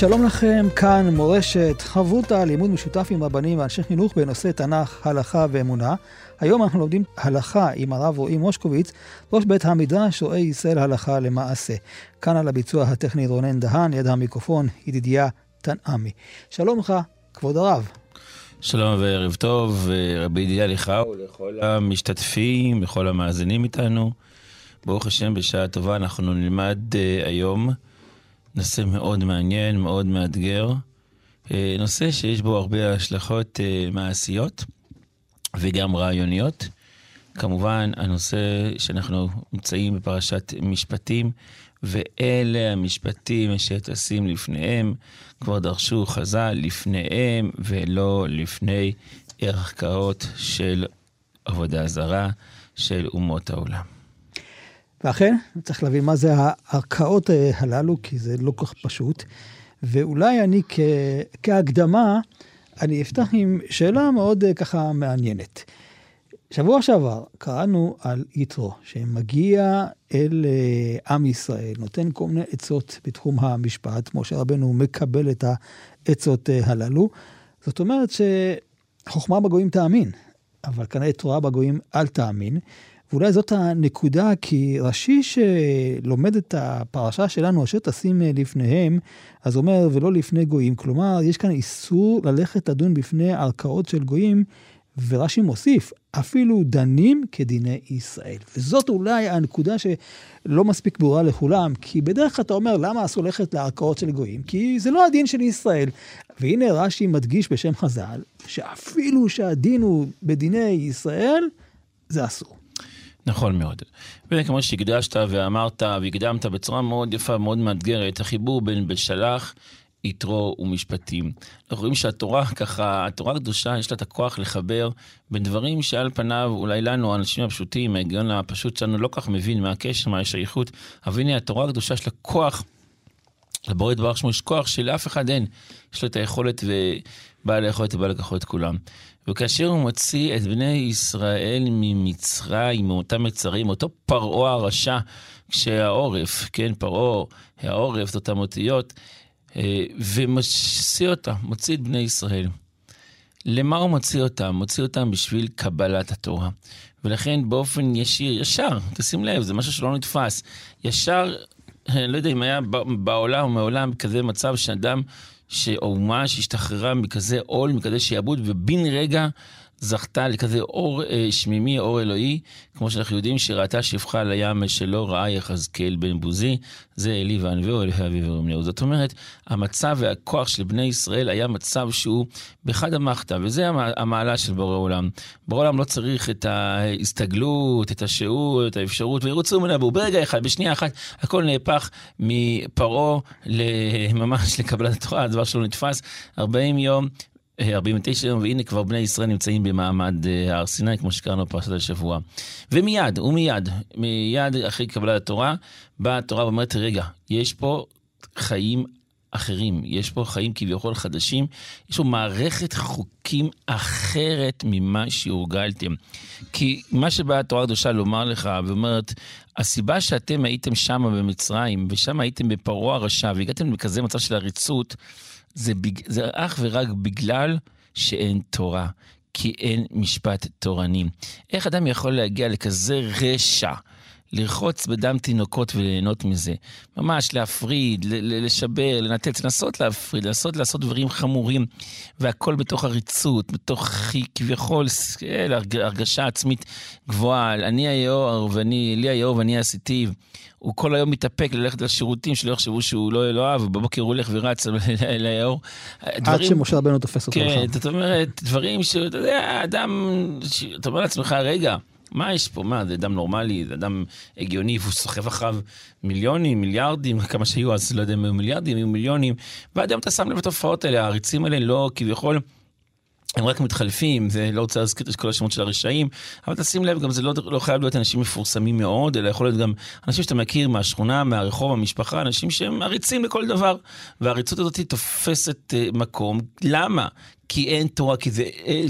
שלום לכם, כאן מורשת, חברותא, לימוד משותף עם רבנים ואנשי חינוך בנושא תנ"ך, הלכה ואמונה. היום אנחנו לומדים הלכה עם הרב רועי מושקוביץ, ראש בית המדרש רועי ישראל הלכה למעשה. כאן על הביצוע הטכני רונן דהן, יד המיקרופון ידידיה תנעמי. שלום לך, כבוד הרב. שלום וערב טוב, רבי ידידיה לך ולכל המשתתפים, לכל המאזינים איתנו. ברוך השם, בשעה טובה אנחנו נלמד uh, היום נושא מאוד מעניין, מאוד מאתגר. Uh, נושא שיש בו הרבה השלכות uh, מעשיות וגם רעיוניות. כמובן, הנושא שאנחנו נמצאים בפרשת משפטים, ואלה המשפטים שטסים לפניהם, כבר דרשו חז"ל לפניהם ולא לפני ערכאות של עבודה זרה של אומות העולם. ואכן, צריך להבין מה זה הערכאות הללו, כי זה לא כך פשוט. ואולי אני כ... כהקדמה, אני אפתח עם שאלה מאוד ככה מעניינת. שבוע שעבר קראנו על יתרו, שמגיע אל עם ישראל, נותן כל מיני עצות בתחום המשפט, משה רבנו מקבל את העצות הללו. זאת אומרת שחוכמה בגויים תאמין, אבל כנראה תורה בגויים אל תאמין. ואולי זאת הנקודה, כי רש"י שלומד את הפרשה שלנו, אשר תשים לפניהם, אז אומר, ולא לפני גויים. כלומר, יש כאן איסור ללכת לדון בפני ערכאות של גויים, ורש"י מוסיף, אפילו דנים כדיני ישראל. וזאת אולי הנקודה שלא מספיק ברורה לכולם, כי בדרך כלל אתה אומר, למה אסור ללכת לערכאות של גויים? כי זה לא הדין של ישראל. והנה רש"י מדגיש בשם חז"ל, שאפילו שהדין הוא בדיני ישראל, זה אסור. נכון מאוד. וכמו שהקדשת ואמרת והקדמת בצורה מאוד יפה ומאוד מאתגרת, החיבור בין בשלח, יתרו ומשפטים. אנחנו רואים שהתורה ככה, התורה הקדושה יש לה את הכוח לחבר בין דברים שעל פניו אולי לנו, האנשים הפשוטים, ההיגיון הפשוט שלנו לא כך מבין מה הקשר, מה השייכות, אבל הנה התורה הקדושה יש לה כוח, לבורא דבר שמו יש כוח שלאף אחד אין. יש לו את היכולת ובעל היכולת ובעל לקחו את כולם. וכאשר הוא מוציא את בני ישראל ממצרים, מאותם מצרים, אותו פרעה הרשע, כשהעורף, כן, פרעה, העורף, זאת אותיות, ומוציא אותה, מוציא את בני ישראל. למה הוא מוציא אותם? מוציא אותם בשביל קבלת התורה. ולכן באופן ישיר, ישר, תשים לב, זה משהו שלא נתפס. ישר, אני לא יודע אם היה בעולם או מעולם כזה מצב שאדם, או אומה שהשתחררה מכזה עול, מכזה שעבוד, ובן רגע זכתה לכזה אור אה, שמימי, אור אלוהי, כמו שאנחנו יודעים שראתה שפחה על הים שלא ראה יחזקאל בן בוזי, זה אלי וענווהו אלוהי אביו ורמנהו. זאת אומרת, המצב והכוח של בני ישראל היה מצב שהוא בחד המחתא, וזה המעלה של בורא עולם. בורא עולם לא צריך את ההסתגלות, את השהות, את האפשרות, וירוצו ממנה, והוא ברגע אחד, בשנייה אחת, הכל נהפך מפרעה ממש לקבלת התורה, הדבר שלא נתפס, 40 יום 49 יום, והנה כבר בני ישראל נמצאים במעמד אה, הר סיני, כמו שקראנו בפרשת השבוע. ומיד, ומיד, מיד אחרי קבלת התורה, באה התורה ואומרת, רגע, יש פה חיים אחרים, יש פה חיים כביכול חדשים, יש פה מערכת חוקים אחרת ממה שהורגלתם. כי מה שבאה התורה הקדושה לומר לך, ואומרת, הסיבה שאתם הייתם שם במצרים, ושם הייתם בפרעה הרשע, והגעתם לכזה מצב של עריצות, זה, בג... זה אך ורק בגלל שאין תורה, כי אין משפט תורני. איך אדם יכול להגיע לכזה רשע? לרחוץ בדם תינוקות וליהנות מזה. ממש להפריד, לשבר, לנתץ, לנסות להפריד, לנסות לעשות דברים חמורים, והכל בתוך עריצות, בתוך כביכול הרגשה עצמית גבוהה. אני היאור ואני, לי היאור ואני עשיתיו. הוא כל היום מתאפק ללכת לשירותים, שלא יחשבו שהוא לא אלוהיו, ובבוקר הוא הולך ורץ ליאור. עד שמשה רבנו תופס אותו. כן, זאת אומרת, דברים שאתה יודע, אדם, אתה אומר לעצמך, רגע, מה יש פה? מה, זה אדם נורמלי, זה אדם הגיוני, והוא סוחב אחריו מיליונים, מיליארדים, כמה שהיו אז, לא יודע אם היו מיליארדים, היו מיליונים, ועד היום אתה שם לב לתופעות האלה, העריצים האלה לא כביכול... הם רק מתחלפים, זה לא רוצה להזכיר את כל השמות של הרשעים, אבל תשים לב, גם זה לא, לא חייב להיות אנשים מפורסמים מאוד, אלא יכול להיות גם אנשים שאתה מכיר מהשכונה, מהרחוב, מהמשפחה, אנשים שהם עריצים לכל דבר. והעריצות הזאת תופסת uh, מקום. למה? כי אין תורה, כי זה,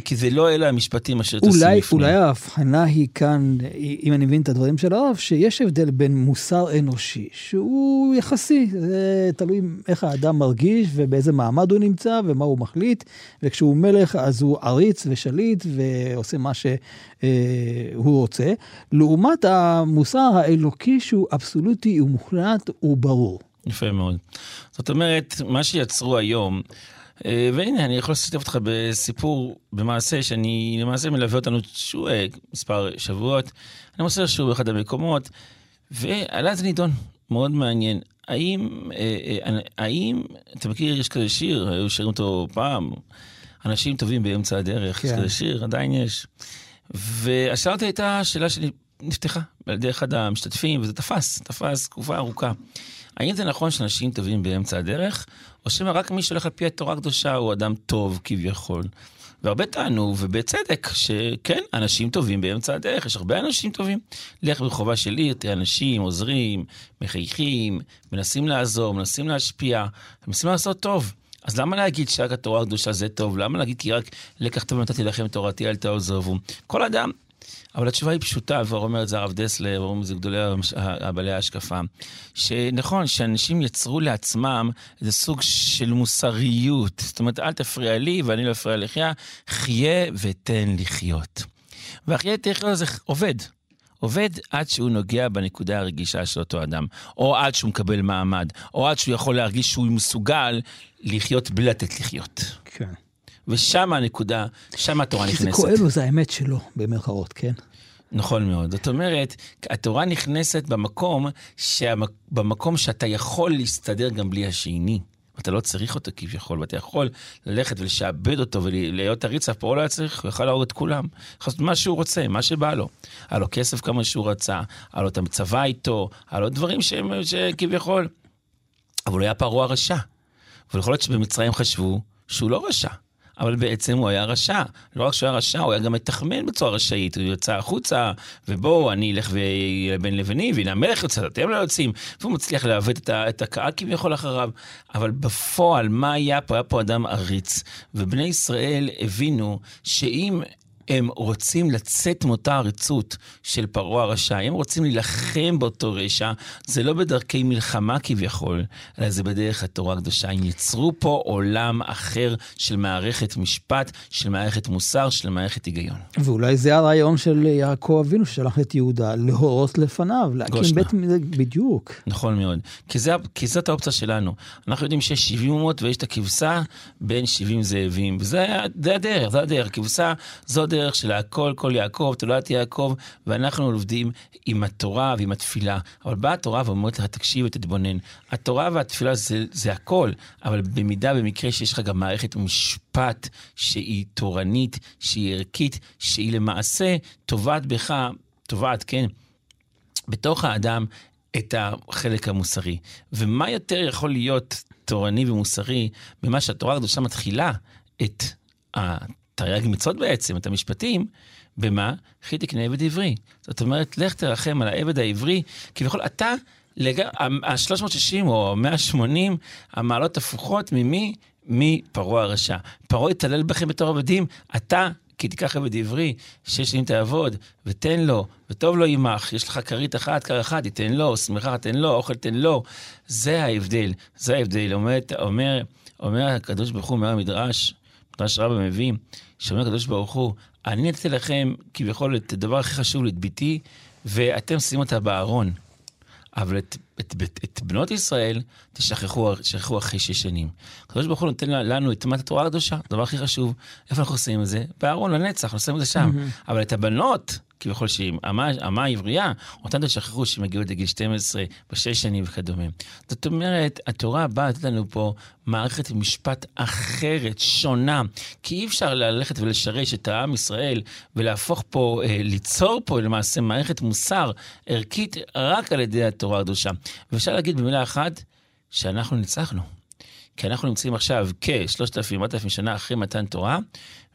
כי זה לא אלה המשפטים אשר תשים לפני. אולי ההבחנה היא כאן, אם אני מבין את הדברים של הרב, שיש הבדל בין מוסר אנושי, שהוא יחסי, זה תלוי איך האדם מרגיש ובאיזה מעמד הוא נמצא ומה הוא מחליט, וכשהוא מלך אז הוא עריץ ושליט ועושה מה שהוא רוצה, לעומת המוסר האלוקי שהוא אבסולוטי, הוא מוחלט, הוא ברור. יפה מאוד. זאת אומרת, מה שיצרו היום, אה, והנה, אני יכול לשתף אותך בסיפור, במעשה, שאני למעשה מלווה אותנו שוב, אה, מספר שבועות. אני מוסר שוב באחד המקומות, ועלה זה נידון, מאוד מעניין. האם, אה, האם, אתה מכיר, יש כזה שיר, היו שרים אותו פעם, אנשים טובים באמצע הדרך, כן. יש כזה שיר, עדיין יש. והשאלה הייתה שאלה שנפתחה על ידי אחד המשתתפים, וזה תפס, תפס תקופה ארוכה. האם זה נכון שאנשים טובים באמצע הדרך, או שמא רק מי שהולך על פי התורה הקדושה הוא אדם טוב כביכול? והרבה טענו, ובצדק, שכן, אנשים טובים באמצע הדרך, יש הרבה אנשים טובים. לך ברחובה של עיר, תראה אנשים עוזרים, מחייכים, מנסים לעזור, מנסים להשפיע, מנסים לעשות טוב. אז למה להגיד שרק התורה הקדושה זה טוב? למה להגיד כי רק לקח טוב ונתתי לכם תורתי אל תעזבו? כל אדם אבל התשובה היא פשוטה, כבר אומר את זה הרב דסלר, ואומרים את זה גדולי בעלי ההשקפה, שנכון, שאנשים יצרו לעצמם איזה סוג של מוסריות. זאת אומרת, אל תפריע לי ואני לא אפריע לך, חיה ותן לחיות. והחיה ותן לחיות זה עובד. עובד עד שהוא נוגע בנקודה הרגישה של אותו אדם, או עד שהוא מקבל מעמד, או עד שהוא יכול להרגיש שהוא מסוגל לחיות בלי לתת לחיות. כן. ושם הנקודה, שם התורה נכנסת. זה כואב לו, זה האמת שלו, במרכאות, כן? נכון מאוד. זאת אומרת, התורה נכנסת במקום, שהמק... במקום שאתה יכול להסתדר גם בלי השני. אתה לא צריך אותו כביכול, ואתה יכול ללכת ולשעבד אותו ולהיות עריץ, אף פעם לא היה צריך, הוא יכול להרוג את כולם. לעשות מה שהוא רוצה, מה שבא לו. היה לו כסף כמה שהוא רצה, היה לו את הצבא איתו, היה לו דברים שהם, שכביכול... אבל הוא היה פרעה רשע. ויכול להיות שבמצרים חשבו שהוא לא רשע. אבל בעצם הוא היה רשע. לא רק שהוא היה רשע, הוא היה גם מתחמן בצורה רשאית. הוא יצא החוצה, ובואו, אני אלך בין לבנים, והנה המלך יוצא, אתם לא יוצאים. והוא מצליח לעוות את, את הקהל כביכול אחריו. אבל בפועל, מה היה פה? היה פה אדם עריץ. ובני ישראל הבינו שאם הם רוצים לצאת מאותה עריצות של פרעה הרשע, הם רוצים להילחם באותו רשע, זה לא בדרכי מלחמה כביכול, אלא זה בדרך התורה הקדושה. הם יצרו פה עולם אחר של מערכת משפט, של מערכת מוסר, של מערכת היגיון. ואולי זה הרעיון של יעקב אבינו ששלח את יהודה להורות לפניו, להקים גושנה. בית... בדיוק. נכון מאוד. כי, זה, כי זאת האופציה שלנו. אנחנו יודעים שיש 70 אומות ויש את הכבשה בין 70 זאבים, וזה הדרך, זה הדרך. הכבשה זו הדרך. הדרך של הכל, כל יעקב, תולדת יעקב, ואנחנו עובדים עם התורה ועם התפילה. אבל באה התורה ואומרת לך, תקשיב ותתבונן. התורה והתפילה זה, זה הכל, אבל במידה, במקרה שיש לך גם מערכת משפט שהיא תורנית, שהיא ערכית, שהיא למעשה טובעת בך, טובעת, כן, בתוך האדם את החלק המוסרי. ומה יותר יכול להיות תורני ומוסרי ממה שהתורה הקדושה מתחילה את תרי"ג מצוות בעצם, את המשפטים, במה? חי תקנה עבד עברי. זאת אומרת, לך תרחם על העבד העברי, כביכול אתה, לג... ה-360 או 180 המעלות הפוכות ממי? מפרעה הרשע. פרעה יתעלל בכם בתור עבדים, אתה כי תיקח עבד עברי, שש שנים תעבוד, ותן לו, וטוב לו עמך, יש לך כרית אחת, כר אחת, תיתן לו, שמחה תן לו, אוכל תן לו. זה ההבדל, זה ההבדל. אומר, אומר, אומר הקדוש ברוך הוא, אומר המדרש, מדרש רבא מביא, שאומר הקדוש ברוך הוא, אני נתתי לכם כביכול את הדבר הכי חשוב, את ביתי, ואתם שימו אותה בארון. אבל את, את, את, את בנות ישראל תשכחו, תשכחו אחרי שש שנים. הקדוש ברוך הוא נותן לנו את מת התורה הקדושה, הדבר הכי חשוב. איפה אנחנו עושים את זה? בארון לנצח, אנחנו עושים את זה שם. Mm-hmm. אבל את הבנות, כביכול שהיא אמה עברייה, אותן תשכחו שהן מגיעות לגיל 12, בשש שנים וכדומה. זאת אומרת, התורה באה לתת לנו פה מערכת משפט אחרת, שונה, כי אי אפשר ללכת ולשרש את העם ישראל ולהפוך פה, אה, ליצור פה למעשה מערכת מוסר ערכית רק על ידי התורה הקדושה. ואפשר להגיד במילה אחת, שאנחנו ניצחנו. כי אנחנו נמצאים עכשיו כ-3,000-4,000 שנה אחרי מתן תורה,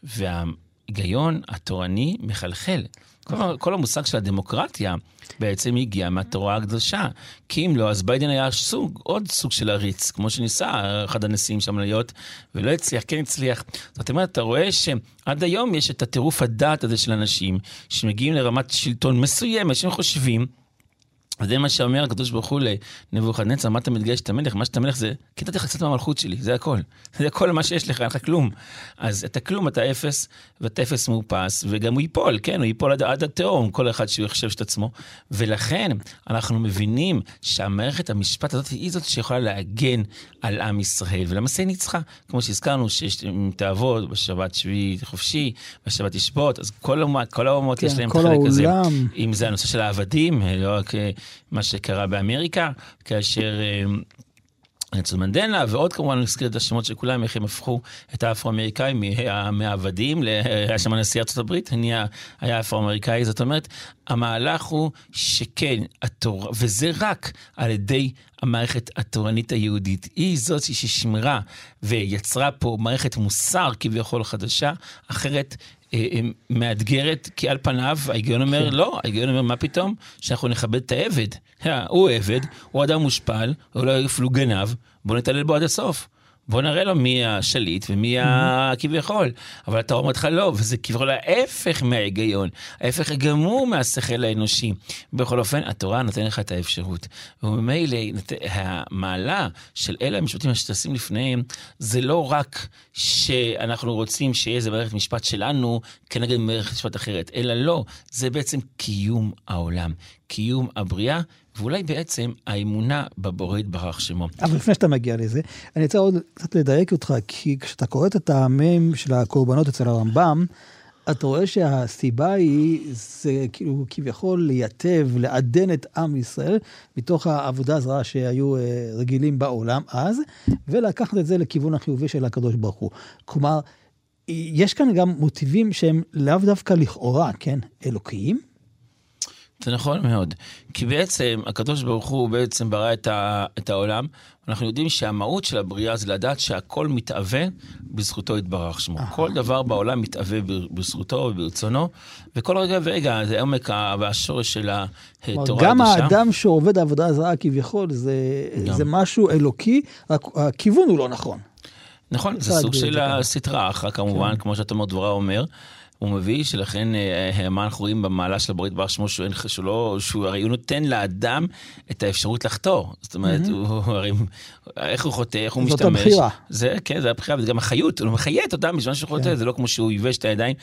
וה... ההיגיון התורני מחלחל. כל, כל המושג של הדמוקרטיה בעצם הגיע מהתורה הקדושה. כי אם לא, אז ביידן היה סוג, עוד סוג של עריץ, כמו שניסה אחד הנשיאים שם להיות, ולא הצליח, כן הצליח. זאת אומרת, אתה רואה שעד היום יש את הטירוף הדעת הזה של אנשים, שמגיעים לרמת שלטון מסוימת, שהם חושבים, וזה מה שאומר הקדוש ברוך הוא לנבוכדנצר, מה אתה מתגייס את המלך? מה שאתה מלך זה, כי נתתי לך קצת מהמלכות שלי, זה הכל. זה הכל מה שיש לך, אין לך כלום. אז אתה כלום, אתה אפס, ואתה אפס מאופס, וגם הוא ייפול, כן, הוא ייפול עד, עד התהום, כל אחד שהוא יחשב את עצמו. ולכן, אנחנו מבינים שהמערכת המשפט הזאת היא זאת שיכולה להגן על עם ישראל, ולמעשה היא ניצחה. כמו שהזכרנו, שאם תעבוד בשבת שביעי חופשי, בשבת תשבות, אז כל, כל האומות כן, יש להם חלק הזה. אם זה הנושא של העבדים, לא רק... מה שקרה באמריקה, כאשר... נצל אה, מנדלה, ועוד כמובן נזכיר את השמות של כולם, איך הם הפכו את האפרו-אמריקאים מהעבדים, היה שם נשיא ארצות הברית, נהיה, היה אפרו-אמריקאי, זאת אומרת, המהלך הוא שכן, התורה, וזה רק על ידי המערכת התורנית היהודית. היא זאת ששמרה ויצרה פה מערכת מוסר כביכול חדשה, אחרת אה, אה, מאתגרת, כי על פניו ההיגיון אומר, כן. לא, ההיגיון אומר, מה פתאום? שאנחנו נכבד את העבד. הוא עבד, הוא אדם מושפל, הוא לא אפילו גנב, בוא נתעלל בו עד הסוף. בוא נראה לו מי השליט ומי הכביכול. אבל אתה אומר לך לא, וזה כביכול ההפך מההיגיון, ההפך הגמור מהשכל האנושי. בכל אופן, התורה נותנת לך את האפשרות. וממילא, המעלה של אלה המשפטים שטסים לפניהם, זה לא רק שאנחנו רוצים שיהיה איזה מערכת משפט שלנו כנגד מערכת משפט אחרת, אלא לא, זה בעצם קיום העולם, קיום הבריאה. ואולי בעצם האמונה בבורא יתברך שמו. אבל לפני שאתה מגיע לזה, אני רוצה עוד קצת לדייק אותך, כי כשאתה קורא את הטעמים של הקורבנות אצל הרמב"ם, אתה רואה שהסיבה היא, זה כאילו כביכול לייטב, לעדן את עם ישראל מתוך העבודה הזרה שהיו אה, רגילים בעולם אז, ולקחת את זה לכיוון החיובי של הקדוש ברוך הוא. כלומר, יש כאן גם מוטיבים שהם לאו דווקא לכאורה, כן, אלוקיים, זה נכון מאוד. כי בעצם הקדוש ברוך הוא בעצם ברא את, ה, את העולם. אנחנו יודעים שהמהות של הבריאה זה לדעת שהכל מתהווה בזכותו יתברך שמו. כל דבר בעולם מתהווה בזכותו וברצונו, וכל רגע ורגע זה עומק והשורש של התורה הקדושה. גם האדם שעובד עבודה זרה כביכול זה, זה משהו אלוקי, הכיוון הוא לא נכון. נכון, זה סוג של הסטרה אחר כמובן, כן. כמו שאתה אומר, דברה אומר. הוא מביא, שלכן אה, אה, מה אנחנו רואים במעלה של הברית בר שמו, שהוא, שהוא, לא, שהוא הרי הוא נותן לאדם את האפשרות לחתור. זאת אומרת, mm-hmm. הוא, הוא הרי, איך הוא חוטא, איך הוא זאת משתמש. זאת הבחירה. זה, כן, זה הבחירה, וזה גם החיות, הוא מחיה את אותם בזמן שהוא חוטא, כן. זה לא כמו שהוא ייבש את הידיים.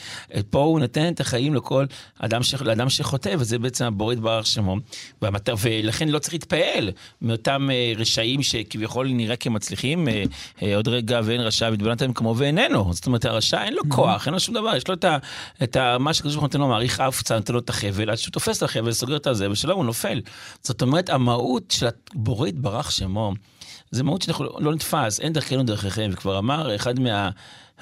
פה הוא נותן את החיים לכל אדם, ש, לאדם שחוטא, וזה בעצם הברית בר שמו. והמת... ולכן לא צריך להתפעל מאותם אה, רשעים שכביכול נראה כמצליחים, עוד רגע ואין רשע מתבוננת כמו ואיננו. זאת אומרת, הרשע אין לו כוח, אין לו שום דבר, יש לו את ה... את מה שקדוש ברוך הוא נותן לו, מעריך אף קצת, נותן לו את החבל, עד שהוא תופס את החבל, סוגר את הזה, ושלום, הוא נופל. זאת אומרת, המהות של הבורא יתברך שמו, זה מהות שאנחנו לא נתפס, אין דרכנו דרככם, וכבר אמר אחד מה...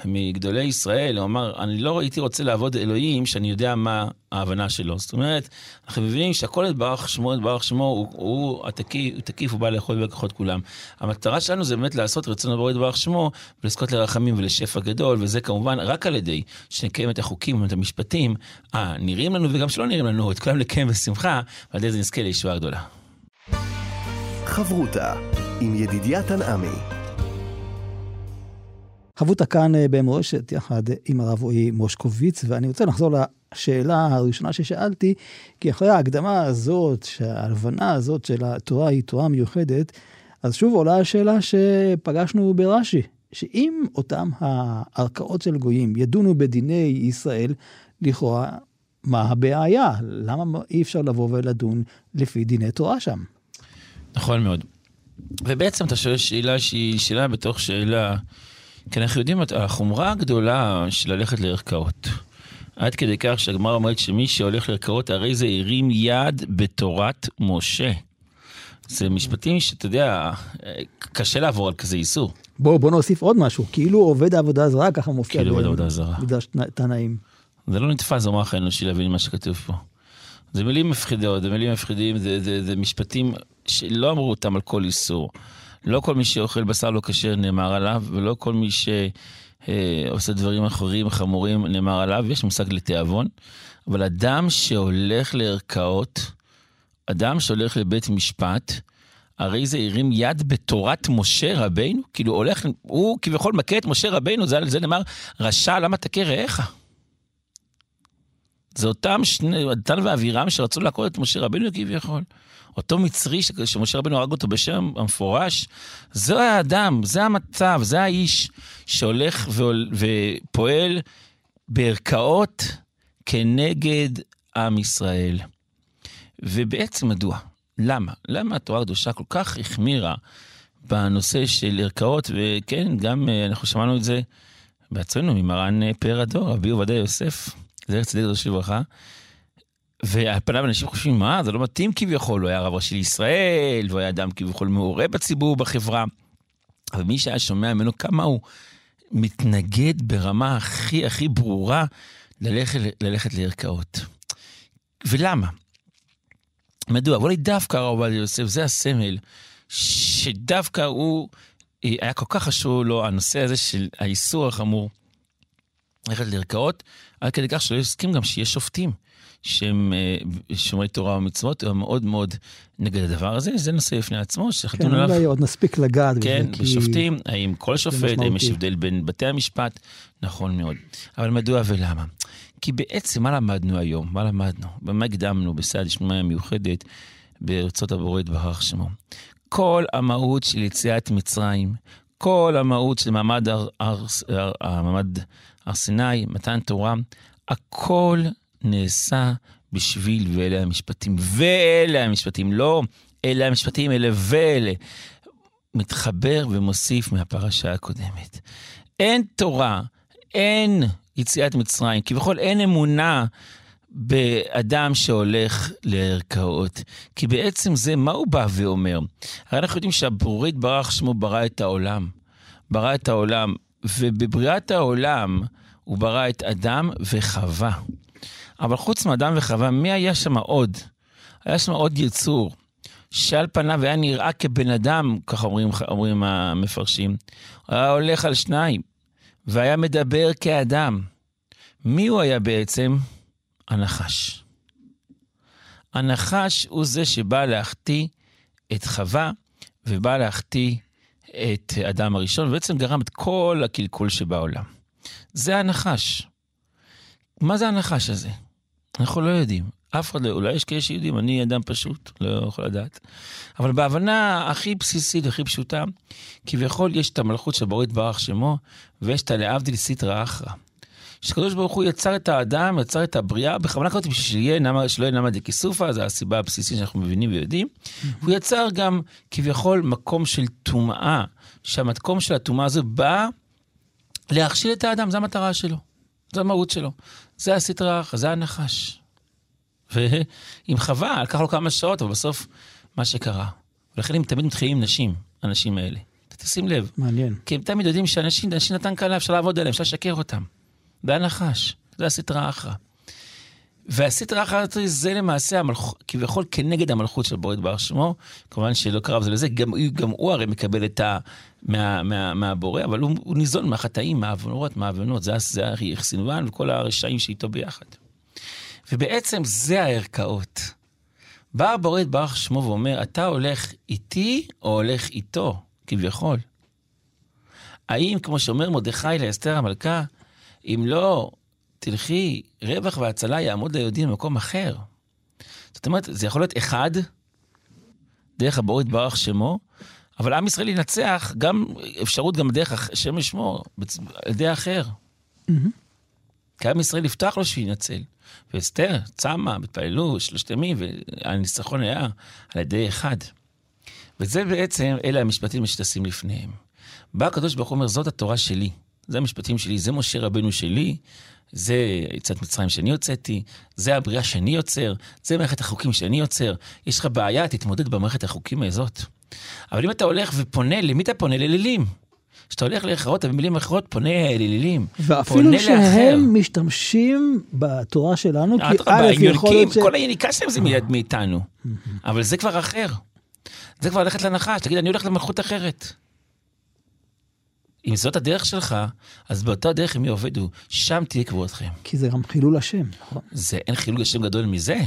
מגדולי ישראל, הוא אמר, אני לא הייתי רוצה לעבוד אלוהים שאני יודע מה ההבנה שלו. זאת אומרת, אנחנו מבינים שהכל יתברך שמו, יתברך שמו, הוא, הוא התקיף, הוא תקיף, הוא בא לאכול ולקחות כולם. המטרה שלנו זה באמת לעשות רצון הבורא יתברך שמו, ולזכות לרחמים ולשפע גדול, וזה כמובן רק על ידי שנקיים את החוקים ואת המשפטים הנראים לנו וגם שלא נראים לנו, את כולם לקיים בשמחה, ועל ידי זה נזכה לישועה גדולה. חברותה עם ידידיה תנעמי חבותה כאן אה, במורשת יחד עם הרב רועי מושקוביץ, ואני רוצה לחזור לשאלה הראשונה ששאלתי, כי אחרי ההקדמה הזאת, ההבנה הזאת של התורה היא תורה מיוחדת, אז שוב עולה השאלה שפגשנו ברש"י, שאם אותם הערכאות של גויים ידונו בדיני ישראל, לכאורה, מה הבעיה? למה אי אפשר לבוא ולדון לפי דיני תורה שם? נכון מאוד. ובעצם אתה שואל שאלה שהיא שאלה בתוך שאלה. כי אנחנו יודעים החומרה הגדולה של ללכת לערכאות. עד כדי כך שהגמר אומרת שמי שהולך לערכאות הרי זה הרים יד בתורת משה. זה משפטים שאתה יודע, קשה לעבור על כזה איסור. בוא, בוא נוסיף עוד משהו, כאילו עובד העבודה הזרה, ככה מופיע. כאילו עובד העבודה הזרה. מדרש תנאים. זה לא נתפס במוח האנושי להבין מה שכתוב פה. זה מילים מפחידות, זה מילים מפחידים, זה, זה, זה משפטים שלא אמרו אותם על כל איסור. לא כל מי שאוכל בשר לא כשר נאמר עליו, ולא כל מי ש... אה, דברים אחרים חמורים, נאמר עליו, יש מושג לתיאבון, אבל אדם שהולך לערכאות, אדם שהולך לבית משפט, הרי זה הרים יד בתורת משה רבינו? כאילו הולך, הוא כביכול מכה את משה רבינו, זה, זה נאמר, רשע למה תכה רעך? זה אותם שני, דתן ואבירם שרצו לעקוד את משה רבינו כביכול. אותו מצרי ש- שמשה רבינו הרג אותו בשם המפורש, זה האדם, זה המצב, זה האיש שהולך ועול- ופועל בערכאות כנגד עם ישראל. ובעצם מדוע? למה? למה התורה הקדושה כל כך החמירה בנושא של ערכאות, וכן, גם אה, אנחנו שמענו את זה בעצמנו ממרן אה, פאר הדור, רבי עובדיה יוסף, זכר צדיק קדוש לברכה. ועל פניו אנשים חושבים, מה, זה לא מתאים כביכול, הוא היה רב ראשי לישראל, והוא היה אדם כביכול מעורה בציבור, בחברה. אבל מי שהיה שומע ממנו כמה הוא מתנגד ברמה הכי הכי ברורה ללכת, ללכת לערכאות. ולמה? מדוע? אבל דווקא הרב עובדיה יוסף, זה הסמל, שדווקא הוא, אה, היה כל כך חשוב לו הנושא הזה של האיסור החמור ללכת לערכאות, עד כדי כך שלא הסכים גם שיהיה שופטים. שהם אה, שומרי תורה ומצוות, הם מאוד מאוד נגד הדבר הזה, זה נושא בפני עצמו, כן, שחתום עליו. אולי עוד נספיק לגעת בזה, כן, כי- בשופטים, האם כל שופט, האם. יש הבדל בין בתי המשפט? נכון מאוד. אבל מדוע ולמה? כי בעצם מה למדנו היום? מה למדנו? במה הקדמנו בסעד שמונה מיוחדת בארצות הבורא יתברך שמו? כל המהות של יציאת מצרים, כל המהות של מעמד הר, הר, הר, המעמד הר סיני, מתן תורה, הכל נעשה בשביל ואלה המשפטים. ואלה המשפטים, לא אלה המשפטים, אלה ואלה. מתחבר ומוסיף מהפרשה הקודמת. אין תורה, אין יציאת מצרים, כביכול אין אמונה באדם שהולך לערכאות. כי בעצם זה, מה הוא בא ואומר? הרי אנחנו יודעים שהבורא יתברך שמו ברא את העולם. ברא את העולם, ובבריאת העולם הוא ברא את אדם וחווה. אבל חוץ מאדם וחווה, מי היה שם עוד? היה שם עוד יצור, שעל פניו היה נראה כבן אדם, ככה אומרים, אומרים המפרשים. היה הולך על שניים, והיה מדבר כאדם. מי הוא היה בעצם? הנחש. הנחש הוא זה שבא להחטיא את חווה, ובא להחטיא את אדם הראשון, ובעצם גרם את כל הקלקול שבעולם. זה הנחש. מה זה הנחש הזה? אנחנו לא יודעים. אף אחד לא, אולי יש כאלה שיודעים, אני אדם פשוט, לא יכול לדעת. אבל בהבנה הכי בסיסית, הכי פשוטה, כביכול יש את המלכות של ברית ברך שמו, ויש את הלהבדיל סיטרא אחרא. שקדוש ברוך הוא יצר את האדם, יצר את הבריאה, בכוונה כזאת בשביל שיהיה נמה, שלא יהיה נמא דכיסופא, זו הסיבה הבסיסית שאנחנו מבינים ויודעים. הוא יצר גם כביכול מקום של טומאה, שהמקום של הטומאה הזו בא להכשיל את האדם, זו המטרה שלו. זו המהות שלו. זה הסטרא אחרא, זה הנחש. ועם חווה, לקח לו כמה שעות, אבל בסוף, מה שקרה. ולכן הם תמיד מתחילים עם נשים, האנשים האלה. תשים לב. מעניין. כי הם תמיד יודעים שאנשים, אנשים נתן קלה, אפשר לעבוד עליהם, אפשר לשקר אותם. זה הנחש, זה הסטרא אחרא. והסטרא אחרא זה למעשה המלכ... כביכול כנגד המלכות של בורא דבר שמו, כמובן שלא קרב זה לזה, גם, גם הוא הרי מקבל את ה... מה, מה, מהבורא, אבל הוא, הוא ניזון מהחטאים, מהעוונות, מהעוונות, זה, זה סינואן וכל הרשעים שאיתו ביחד. ובעצם זה הערכאות. בא הבורא יתברך שמו ואומר, אתה הולך איתי או הולך איתו, כביכול. האם, כמו שאומר מרדכי לאסתר המלכה, אם לא תלכי, רווח והצלה יעמוד ליהודים במקום אחר. זאת אומרת, זה יכול להיות אחד, דרך הבורא יתברך שמו, אבל עם ישראל ינצח, גם אפשרות גם דרך השם ישמו, על ידי אחר. כי עם ישראל יפתח לו שינצל. ואסתר, צמה, התפללו שלושת ימים, והניצחון היה על ידי אחד. וזה בעצם, אלה המשפטים שטסים לפניהם. בא הקדוש ברוך הוא אומר, זאת התורה שלי, זה המשפטים שלי, זה משה רבנו שלי, זה יצאת מצרים שאני הוצאתי, זה הבריאה שאני יוצר, זה מערכת החוקים שאני יוצר. יש לך בעיה, תתמודד במערכת החוקים הזאת. אבל אם אתה הולך ופונה, למי אתה פונה? ללילים. כשאתה הולך להכרעות, במילים אחרות, פונה לאלילים. ואפילו שהם משתמשים בתורה שלנו, כי א', יכול להיות ש... כל היניקה שלהם זה מיד מאיתנו. אבל זה כבר אחר. זה כבר ללכת לנחש, תגיד, אני הולך למלכות אחרת. אם זאת הדרך שלך, אז באותה דרך הם יעובדו, שם תהיה כבודכם. כי זה גם חילול השם, נכון? זה, אין חילול השם גדול מזה.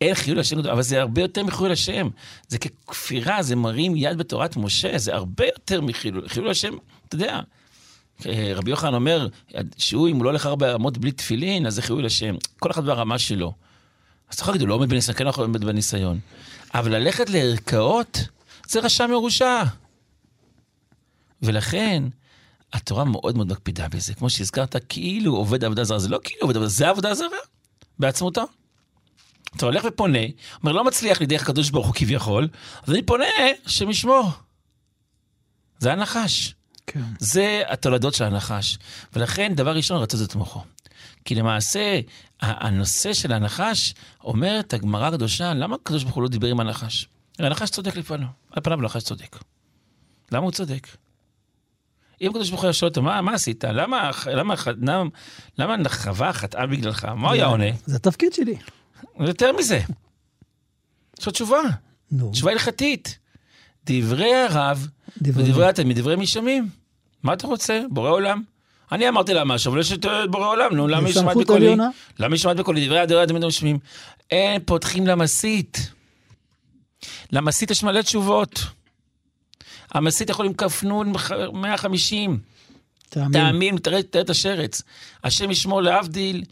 אין חילול השם גדול, אבל זה הרבה יותר מחילול השם. זה ככפירה, זה מרים יד בתורת משה, זה הרבה יותר מחילול. חילול השם, אתה יודע, אה, רבי יוחנן אומר, שהוא, אם הוא לא הולך הרבה רמות בלי תפילין, אז זה חילול השם. כל אחד ברמה שלו. אז אתה יכול להגיד, הוא לא עומד בניסיון, כן לעומד בניסיון. אבל ללכת לערכאות, זה רשע מרושע. ולכן, התורה מאוד מאוד מקפידה בזה. כמו שהזכרת, כאילו עובד עבודה זרה, זה לא כאילו עובד עבודה, זה עבודה זרה, בעצמותו. אתה הולך ופונה, אומר, לא מצליח לי דרך הקדוש ברוך הוא כביכול, אז אני פונה, השם ישמור. זה הנחש. כן. זה התולדות של הנחש. ולכן, דבר ראשון, רצות את מוחו. כי למעשה, הנושא של הנחש, אומרת הגמרא הקדושה, למה הקדוש ברוך הוא לא דיבר עם הנחש? הנחש צודק לפניו, על פניו הנחש צודק. למה הוא צודק? אם הקדוש ברוך הוא היה שואל אותו, מה, מה עשית? למה, למה, למה, למה חווה חטאה בגללך? מה הוא היה עונה? זה התפקיד שלי. יותר מזה. יש לו תשובה, נו, תשובה הלכתית. דברי הרב דברי ודברי התלמיד, דברי משמים. מה אתה רוצה? בורא עולם. אני אמרתי לה משהו, אבל יש את בורא עולם, נו, למה ישמעת סמכות בקולי? למה ישמעת בקולי? דברי הדברי התלמיד משמים. אין פותחים למסית. למסית יש מלא תשובות. המסית יכול עם כף נון 150. תאמין. תאמין, תראה תראה את השרץ. השם ישמור להבדיל,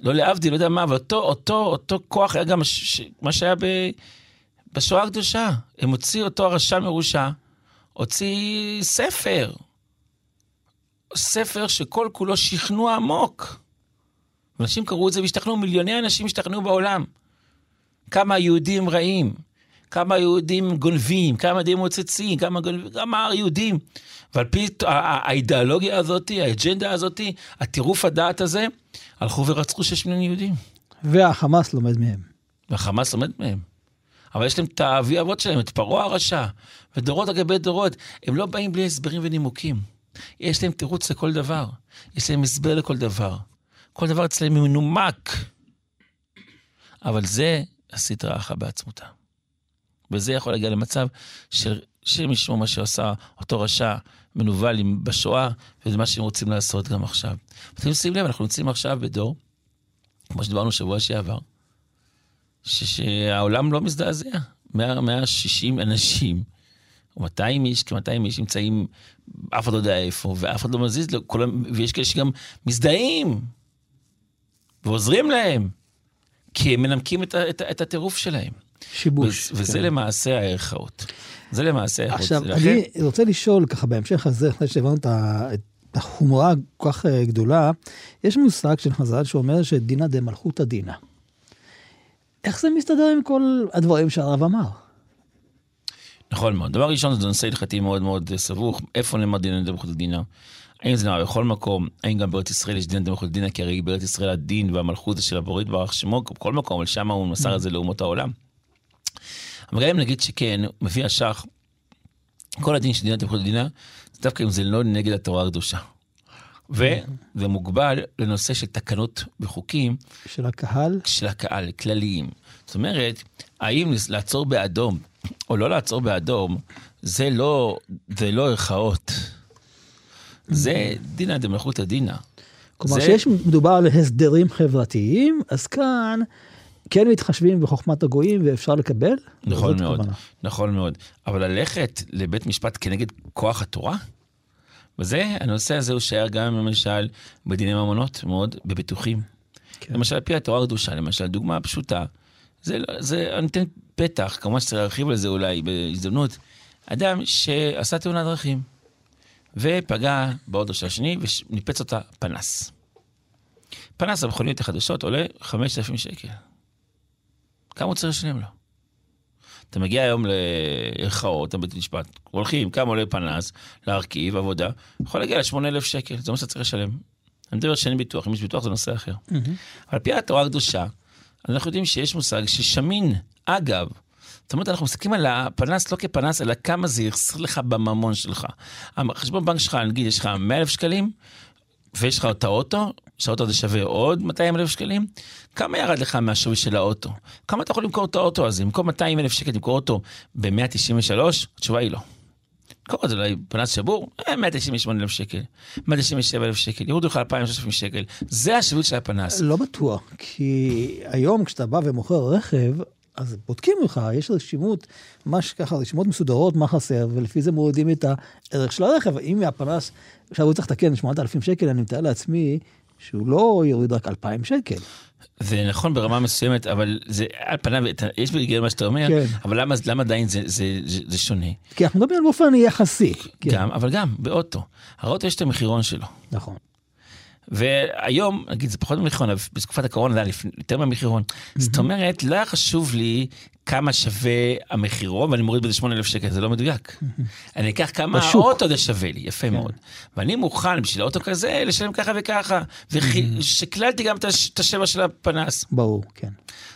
לא להבדיל, לא יודע מה, אבל אותו, אותו, אותו כוח היה גם ש, ש, מה שהיה ב, בשואה הקדושה. הם הוציאו אותו הרשע מרושע, הוציא ספר. ספר שכל כולו שכנוע עמוק. אנשים קראו את זה והשתכנעו, מיליוני אנשים השתכנעו בעולם. כמה היהודים רעים, כמה היהודים גונבים, כמה יהודים מוצצים, כמה גונבים, כמה יהודים. ועל פי האידיאולוגיה הזאת, האג'נדה הזאת, הטירוף הדעת הזה, הלכו ורצחו שש מיליון יהודים. והחמאס לומד מהם. והחמאס לומד מהם. אבל יש להם את האבי אבות שלהם, את פרעה הרשע, ודורות על גבי דורות. הם לא באים בלי הסברים ונימוקים. יש להם תירוץ לכל דבר. יש להם הסבר לכל דבר. כל דבר אצלם מנומק. אבל זה הסדרה אחת בעצמותה. וזה יכול להגיע למצב של ישמעו מה שעשה אותו רשע מנוול בשואה, וזה מה שהם רוצים לעשות גם עכשיו. אתם שימו לב, אנחנו נמצאים עכשיו בדור, כמו שדיברנו שבוע שעבר, ש- שהעולם לא מזדעזע. 100, 160 אנשים, או 200 איש, כ-200 איש נמצאים, אף אחד לא יודע איפה, ואף אחד לא מזיז, לו, כולם, ויש כאלה שגם מזדהים, ועוזרים להם, כי הם מנמקים את, את, את הטירוף שלהם. שיבוש. וזה כן. למעשה הערכאות. זה למעשה הערכאות. עכשיו, לכן- אני רוצה לשאול ככה בהמשך הזה, אחרי שהבנו את החומרה כל כך אה, גדולה, יש מושג של חז"ל שאומר שדינא דמלכותא דינא. איך זה מסתדר עם כל הדברים שהרב אמר? נכון מאוד. דבר ראשון, זה נושא הלכתי מאוד מאוד אה, סבוך. איפה נאמר דינא דמלכות דינא? האם זה נאמר בכל מקום? האם גם בארץ ישראל יש דינא דמלכות דינא? כי הרי בארץ ישראל הדין והמלכות זה של הבורית ברוך שמו, בכל מקום, אבל שם הוא מסר את זה לאומות העולם. אבל גם אם נגיד שכן, מביא השח, כל הדין של דינא דמלכות דינא, זה דווקא אם זה לא נגד התורה הקדושה. וזה מוגבל לנושא של תקנות וחוקים של הקהל? של הקהל, כלליים. זאת אומרת, האם לעצור באדום או לא לעצור באדום, זה לא, זה לא ערכאות. זה דינא דמלכותא דינא. כלומר, זה- שיש מדובר על הסדרים חברתיים, אז כאן כן מתחשבים בחוכמת הגויים ואפשר לקבל? נכון מאוד, הכוונה. נכון מאוד. אבל ללכת לבית משפט כנגד כוח התורה? וזה, הנושא הזה הוא שייך גם למשל בדיני ממונות, מאוד בביטוחים. כן. למשל, על פי התורה הקדושה, למשל, דוגמה פשוטה, זה, לא- זה אני נותן פתח, כמובן שצריך להרחיב על זה אולי בהזדמנות, אדם שעשה תאונת דרכים, ופגע באוטו של השני וניפץ אותה פנס. פנס המכוניות החדשות עולה 5,000 שקל. כמה הוא צריך לשלם לו? אתה מגיע היום לערכאות, לבית משפט, הולכים, כמה עולה פנס, להרכיב, עבודה, יכול להגיע ל-8,000 שקל, זה מה שאתה צריך לשלם. אני מדבר שאין ביטוח, אם יש ביטוח זה נושא אחר. מהמם. על פי התורה הקדושה, אנחנו יודעים שיש מושג ששמין, אגב. זאת אומרת, אנחנו מסתכלים על הפנס לא כפנס, אלא כמה זה יחסר לך בממון שלך. החשבון בנק שלך, נגיד, יש לך 100 אלף שקלים, ויש לך את האוטו, שהאוטו הזה שווה עוד 200 אלף שקלים, כמה ירד לך מהשווי של האוטו? כמה אתה יכול למכור את האוטו הזה? במקום 200 אלף שקל למכור אותו ב-193? התשובה היא לא. קודם זה אולי פנס שבור, אה, 198 אלף שקל, 197 אלף שקל, יורידו לך 2,000 שקל. זה השביעות של הפנס. לא בטוח, כי היום כשאתה בא ומוכר רכב, אז בודקים לך, יש רשימות, ממש ככה, רשימות מסודרות, מה חסר, ולפי זה מורידים את הערך של הרכב. אם הפנס, עכשיו הוא צריך לתקן 8,000 שקל, אני מתאר לעצמי שהוא לא יוריד רק 2,000 שקל. זה נכון ברמה מסוימת, אבל זה על פניו, יש בהיגיון מה שאתה אומר, כן. אבל למה, למה עדיין זה, זה, זה, זה שונה? כי אנחנו מדברים על באופן יחסי. כן, גם, אבל גם באוטו. האוטו יש את המחירון שלו. נכון. והיום, נגיד, זה פחות ממחירון, בתקופת הקורונה זה היה יותר מהמחירון. זאת אומרת, לא היה חשוב לי כמה שווה המחירון, ואני מוריד בזה 8,000 שקל, זה לא מדויק. אני אקח כמה בשוק. האוטו זה שווה לי, יפה מאוד. ואני מוכן בשביל האוטו כזה לשלם ככה וככה. ושקללתי גם את השבע של הפנס. ברור, כן.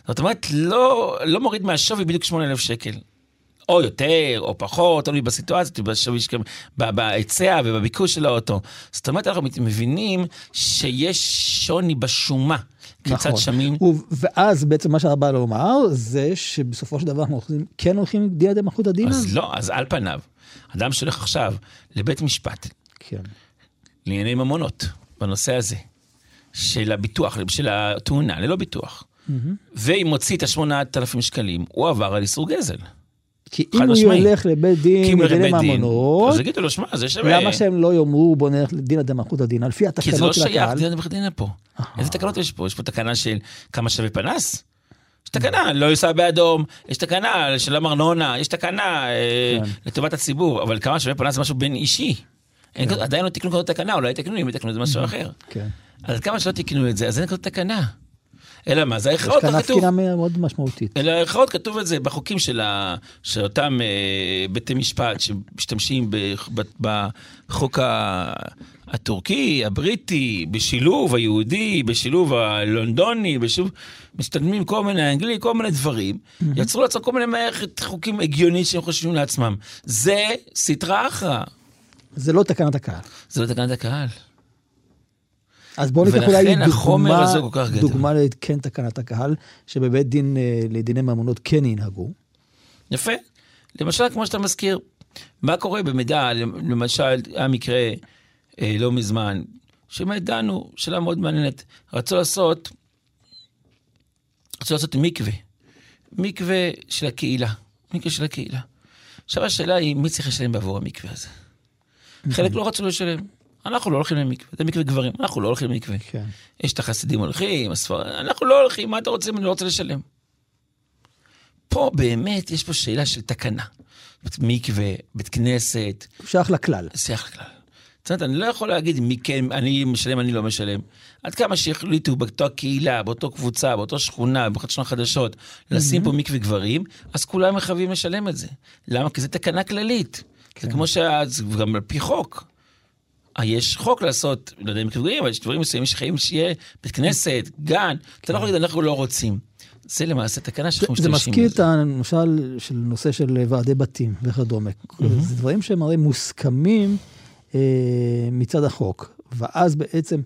זאת אומרת, לא, לא מוריד מהשווי בדיוק 8,000 שקל. או יותר, או פחות, תלוי בסיטואציה, בהיצע ובביקוש של האוטו. זאת אומרת, אנחנו מבינים שיש שוני בשומה. כיצד נכון. שמים, ו- ואז בעצם מה שאתה בא לומר, זה שבסופו של דבר אנחנו הולכים- כן הולכים דין דמלכות הדין? אז לא, אז על פניו, אדם שהולך עכשיו לבית משפט כן. לענייני ממונות, בנושא הזה, של הביטוח, של התאונה, ללא ביטוח, ואם מוציא את ה-8,000 שקלים, הוא עבר על איסור גזל. כי אם הוא. ילך לבית דין לדיני ממונות, אז יגידו לו, שמע, זה שווה. למה שהם לא יאמרו בוא נלך לדין הדמלכות הדין? על פי כי זה לא התקנות של שייך, הקהל. דין הדין פה. איזה תקנות יש פה? יש פה תקנה של כמה שווה פנס? יש תקנה, לא ייסע באדום, יש תקנה של ארנונה, יש תקנה אה, כן. לטובת הציבור, אבל כמה שווה פנס זה משהו בין אישי. כזאת- עדיין לא תקנו כזאת תקנה, אולי תקנו, אם יתקנו זה משהו אחר. כן. אז כמה שלא תקנו את זה, אז אין כזאת תקנה. אלא מה, זה יש הערכאות, כאן כך כתוב. נפקינה מאוד משמעותית. אלא הערכאות כתוב את זה בחוקים של, ה... של אותם אה, בתי משפט שמשתמשים ב... ב... בחוק ה... הטורקי, הבריטי, בשילוב היהודי, בשילוב הלונדוני, בשילוב... מסתדמים כל מיני אנגלי, כל מיני דברים. יצרו לעצמם כל מיני מערכת חוקים הגיונית שהם חושבים לעצמם. זה סטרא אחרא. זה לא תקנת הקהל. זה לא תקנת הקהל. אז בואו ניקח אולי דוגמה. דוגמה לכן תקנת הקהל, שבבית דין אה, לדיני ממונות כן ינהגו. יפה. למשל, כמו שאתה מזכיר, מה קורה במידה, למשל, היה מקרה אה, לא מזמן, שבאמת דנו, שאלה מאוד מעניינת, רצו לעשות, רצו לעשות מקווה, מקווה של הקהילה, מקווה של הקהילה. עכשיו השאלה היא, מי צריך לשלם בעבור המקווה הזה? חלק לא רצו לשלם. אנחנו לא הולכים למקווה, זה מקווה גברים, אנחנו לא הולכים למקווה. כן. יש את החסידים הולכים, הספרד, אנחנו לא הולכים, מה אתה רוצה אם אני לא רוצה לשלם? פה באמת יש פה שאלה של תקנה. מקווה, בית כנסת, שייך לכלל. שיח לכלל. זאת אומרת, אני לא יכול להגיד מי כן, אני משלם, אני לא משלם. עד כמה שהחליטו באותה קהילה, באותו קבוצה, באותו שכונה, באחת שכונות חדשות, לשים פה מקווה גברים, אז כולם מחייבים לשלם את זה. למה? כי זו תקנה כללית. זה כמו שגם על פי חוק. אה, יש חוק לעשות, לא יודע אם גברים, אבל יש דברים מסוימים שחייבים שיהיה בית כנסת, גן. אתה לא יכול להגיד, אנחנו לא רוצים. זה למעשה תקנה שאנחנו זה משתמשים מזכיר בזה. את הנושא של נושא של ועדי בתים וכדומה. זה דברים שהם הרי מוסכמים אה, מצד החוק, ואז בעצם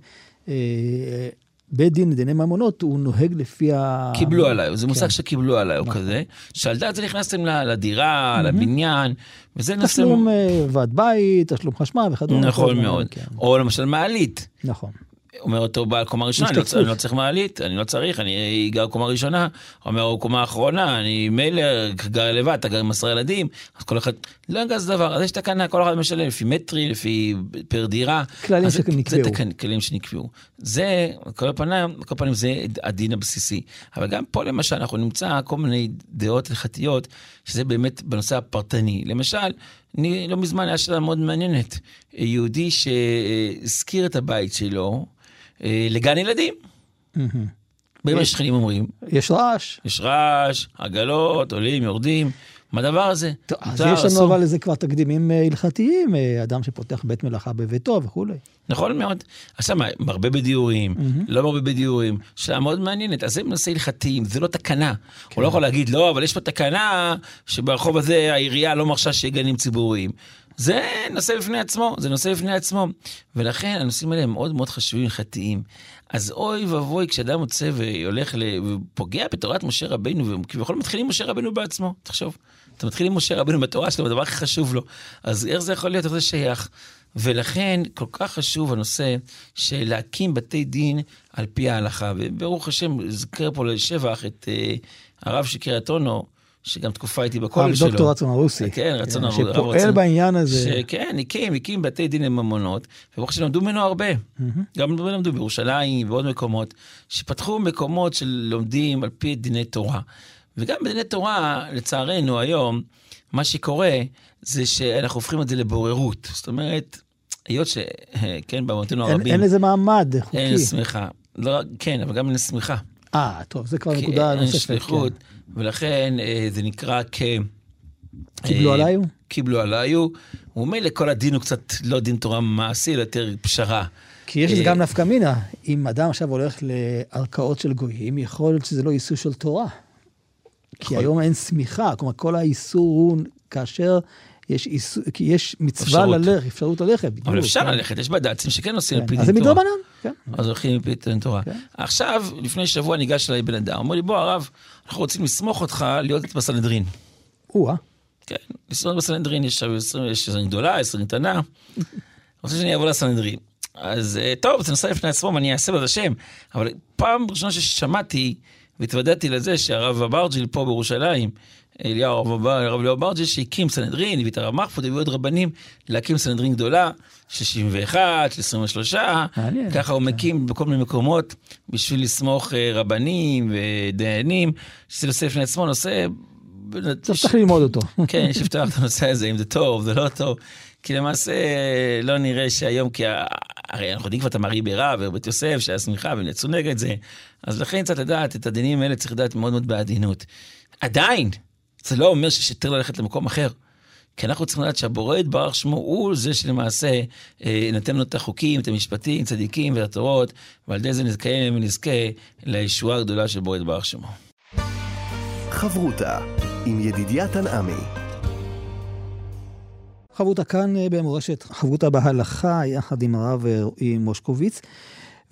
אה, בית דין לדיני ממונות הוא נוהג לפי ה... קיבלו עליי, זה מושג כן. שקיבלו עליי, או כזה, שעל דעת זה נכנסתם ל- לדירה, לבניין, וזה נושא... תשלום אה, ועד בית, תשלום חשמל וכדומה. נכון מאוד. כן. או למשל מעלית. נכון. אומר אותו בעל קומה ראשונה, אני לא. אני לא צריך מעלית, אני לא צריך, אני גר קומה ראשונה. אומר, הוא קומה אחרונה, אני מילא גר לבד, אתה גר עם עשרה ילדים, אז כל אחד, לא גז דבר, אז יש תקנה, כל אחד משלם לפי מטרי, לפי פר דירה. כללים שנקבעו. זה כללים שנקבעו. זה, כל פנים, כל פנים זה הדין הבסיסי. אבל גם פה למשל אנחנו נמצא כל מיני דעות הלכתיות, שזה באמת בנושא הפרטני. למשל, אני, לא מזמן היה שאלה מאוד מעניינת. יהודי שהשכיר את הבית שלו אה, לגן ילדים. באים השכנים אומרים, יש רעש. יש רעש, עגלות, עולים, יורדים, מה הדבר הזה? טוב, אז יש לנו. אבל לזה כבר תקדימים אה, הלכתיים, אה, אדם שפותח בית מלאכה בביתו וכולי. נכון מאוד. עכשיו מה, מרבה בדיורים, לא מרבה בדיורים, שאלה מאוד מעניינת. אז זה נושא הלכתיים, זה לא תקנה. הוא לא יכול להגיד, לא, אבל יש פה תקנה שברחוב הזה העירייה לא מרשה שיהיה גנים ציבוריים. זה נושא בפני עצמו, זה נושא בפני עצמו. ולכן הנושאים האלה הם מאוד מאוד חשובים הלכתיים. אז אוי ואבוי כשאדם יוצא והולך ל... ופוגע בתורת משה רבנו, וכביכול מתחיל עם משה רבנו בעצמו, תחשוב. אתה מתחיל עם משה רבנו בתורה שלו, הדבר הכי חשוב לו. אז איך זה יכול להיות, איך זה שייך? ולכן כל כך חשוב הנושא של להקים בתי דין על פי ההלכה. וברוך השם, זכר פה לשבח את uh, הרב של קריית אונו, שגם תקופה הייתי בכולל שלו. דוקטור רצון הרוסי. כן, רצון הרוסי. כן, שפועל רצון, בעניין הזה. שכן, הקים, הקים בתי דין לממונות, וברוך השם למדו ממנו הרבה. Mm-hmm. גם למדו בירושלים ועוד מקומות, שפתחו מקומות של לומדים על פי דיני תורה. וגם בדיני תורה, לצערנו היום, מה שקורה זה שאנחנו הופכים את זה לבוררות. זאת אומרת, היות ש... כן, במותינו הרבים... אין לזה מעמד חוקי. אין סמיכה. לא, כן, אבל גם אין סמיכה. אה, טוב, זה כבר נקודה נוספת. אין שליחות, כן. ולכן אה, זה נקרא כ... קיבלו אה, עליו? קיבלו עליו. ומילא כל הדין הוא קצת לא דין תורה מעשי, אלא יותר פשרה. כי יש לזה אה, גם נפקא מינה. אם אדם עכשיו הולך לערכאות של גויים, יכול להיות שזה לא איסור של תורה. כי היום אין סמיכה, כלומר כל האיסור הוא כאשר יש, איסור, כי יש מצווה ללכת, אפשרות ללכת. אבל אפשר כן. ללכת, יש בד"צים שכן עושים על פי דין תורה. אז זה מדרבנן, כן. אז הולכים על פי דין תורה. כן. עכשיו, לפני שבוע ניגש אליי בן אדם, אומר לי, בוא הרב, אנחנו רוצים לסמוך אותך להיות בסנהדרין. או-אה. כן, לסמוך בסנהדרין, יש סנהדרין גדולה, יש סנהדרין קטנה. רוצה שאני אבוא לסנהדרין. אז אה, טוב, זה נושא לפני עצמו, אני אעשה בזה שם. אבל פעם ראשונה ששמעתי והתוודעתי לזה שהרב אברג'יל פה בירושלים, אליהו, הרב אליהו אברג'יל, שהקים סנהדרין, הביא את הרב מחפוד, הביא עוד רבנים להקים סנהדרין גדולה, של 61, של 23, ככה הוא מקים בכל מיני מקומות בשביל לסמוך אה, רבנים ודיינים, שזה נושא לפני עצמו, נושא... צריך ללמוד אותו. כן, יש לפתוח את הנושא הזה, אם זה טוב, זה לא טוב. כי למעשה לא נראה שהיום, כי הרי אנחנו יודעים כבר את המרי בירה ובית יוסף שהיה שמחה והם יצאו נגד זה, אז לכן צריך לדעת, את הדינים האלה צריך לדעת מאוד מאוד בעדינות. עדיין, זה לא אומר שיש יותר ללכת למקום אחר. כי אנחנו צריכים לדעת שהבורא יתברך שמו הוא זה שלמעשה אה, נותן לנו את החוקים, את המשפטים, צדיקים והתורות, ועל ידי זה נתקיים ונזכה לישועה הגדולה של בורא יתברך שמו. חברותה עם ידידיה תנעמי חברותה כאן אה, במורשת, חברותה בהלכה, יחד עם הרב רועי מושקוביץ.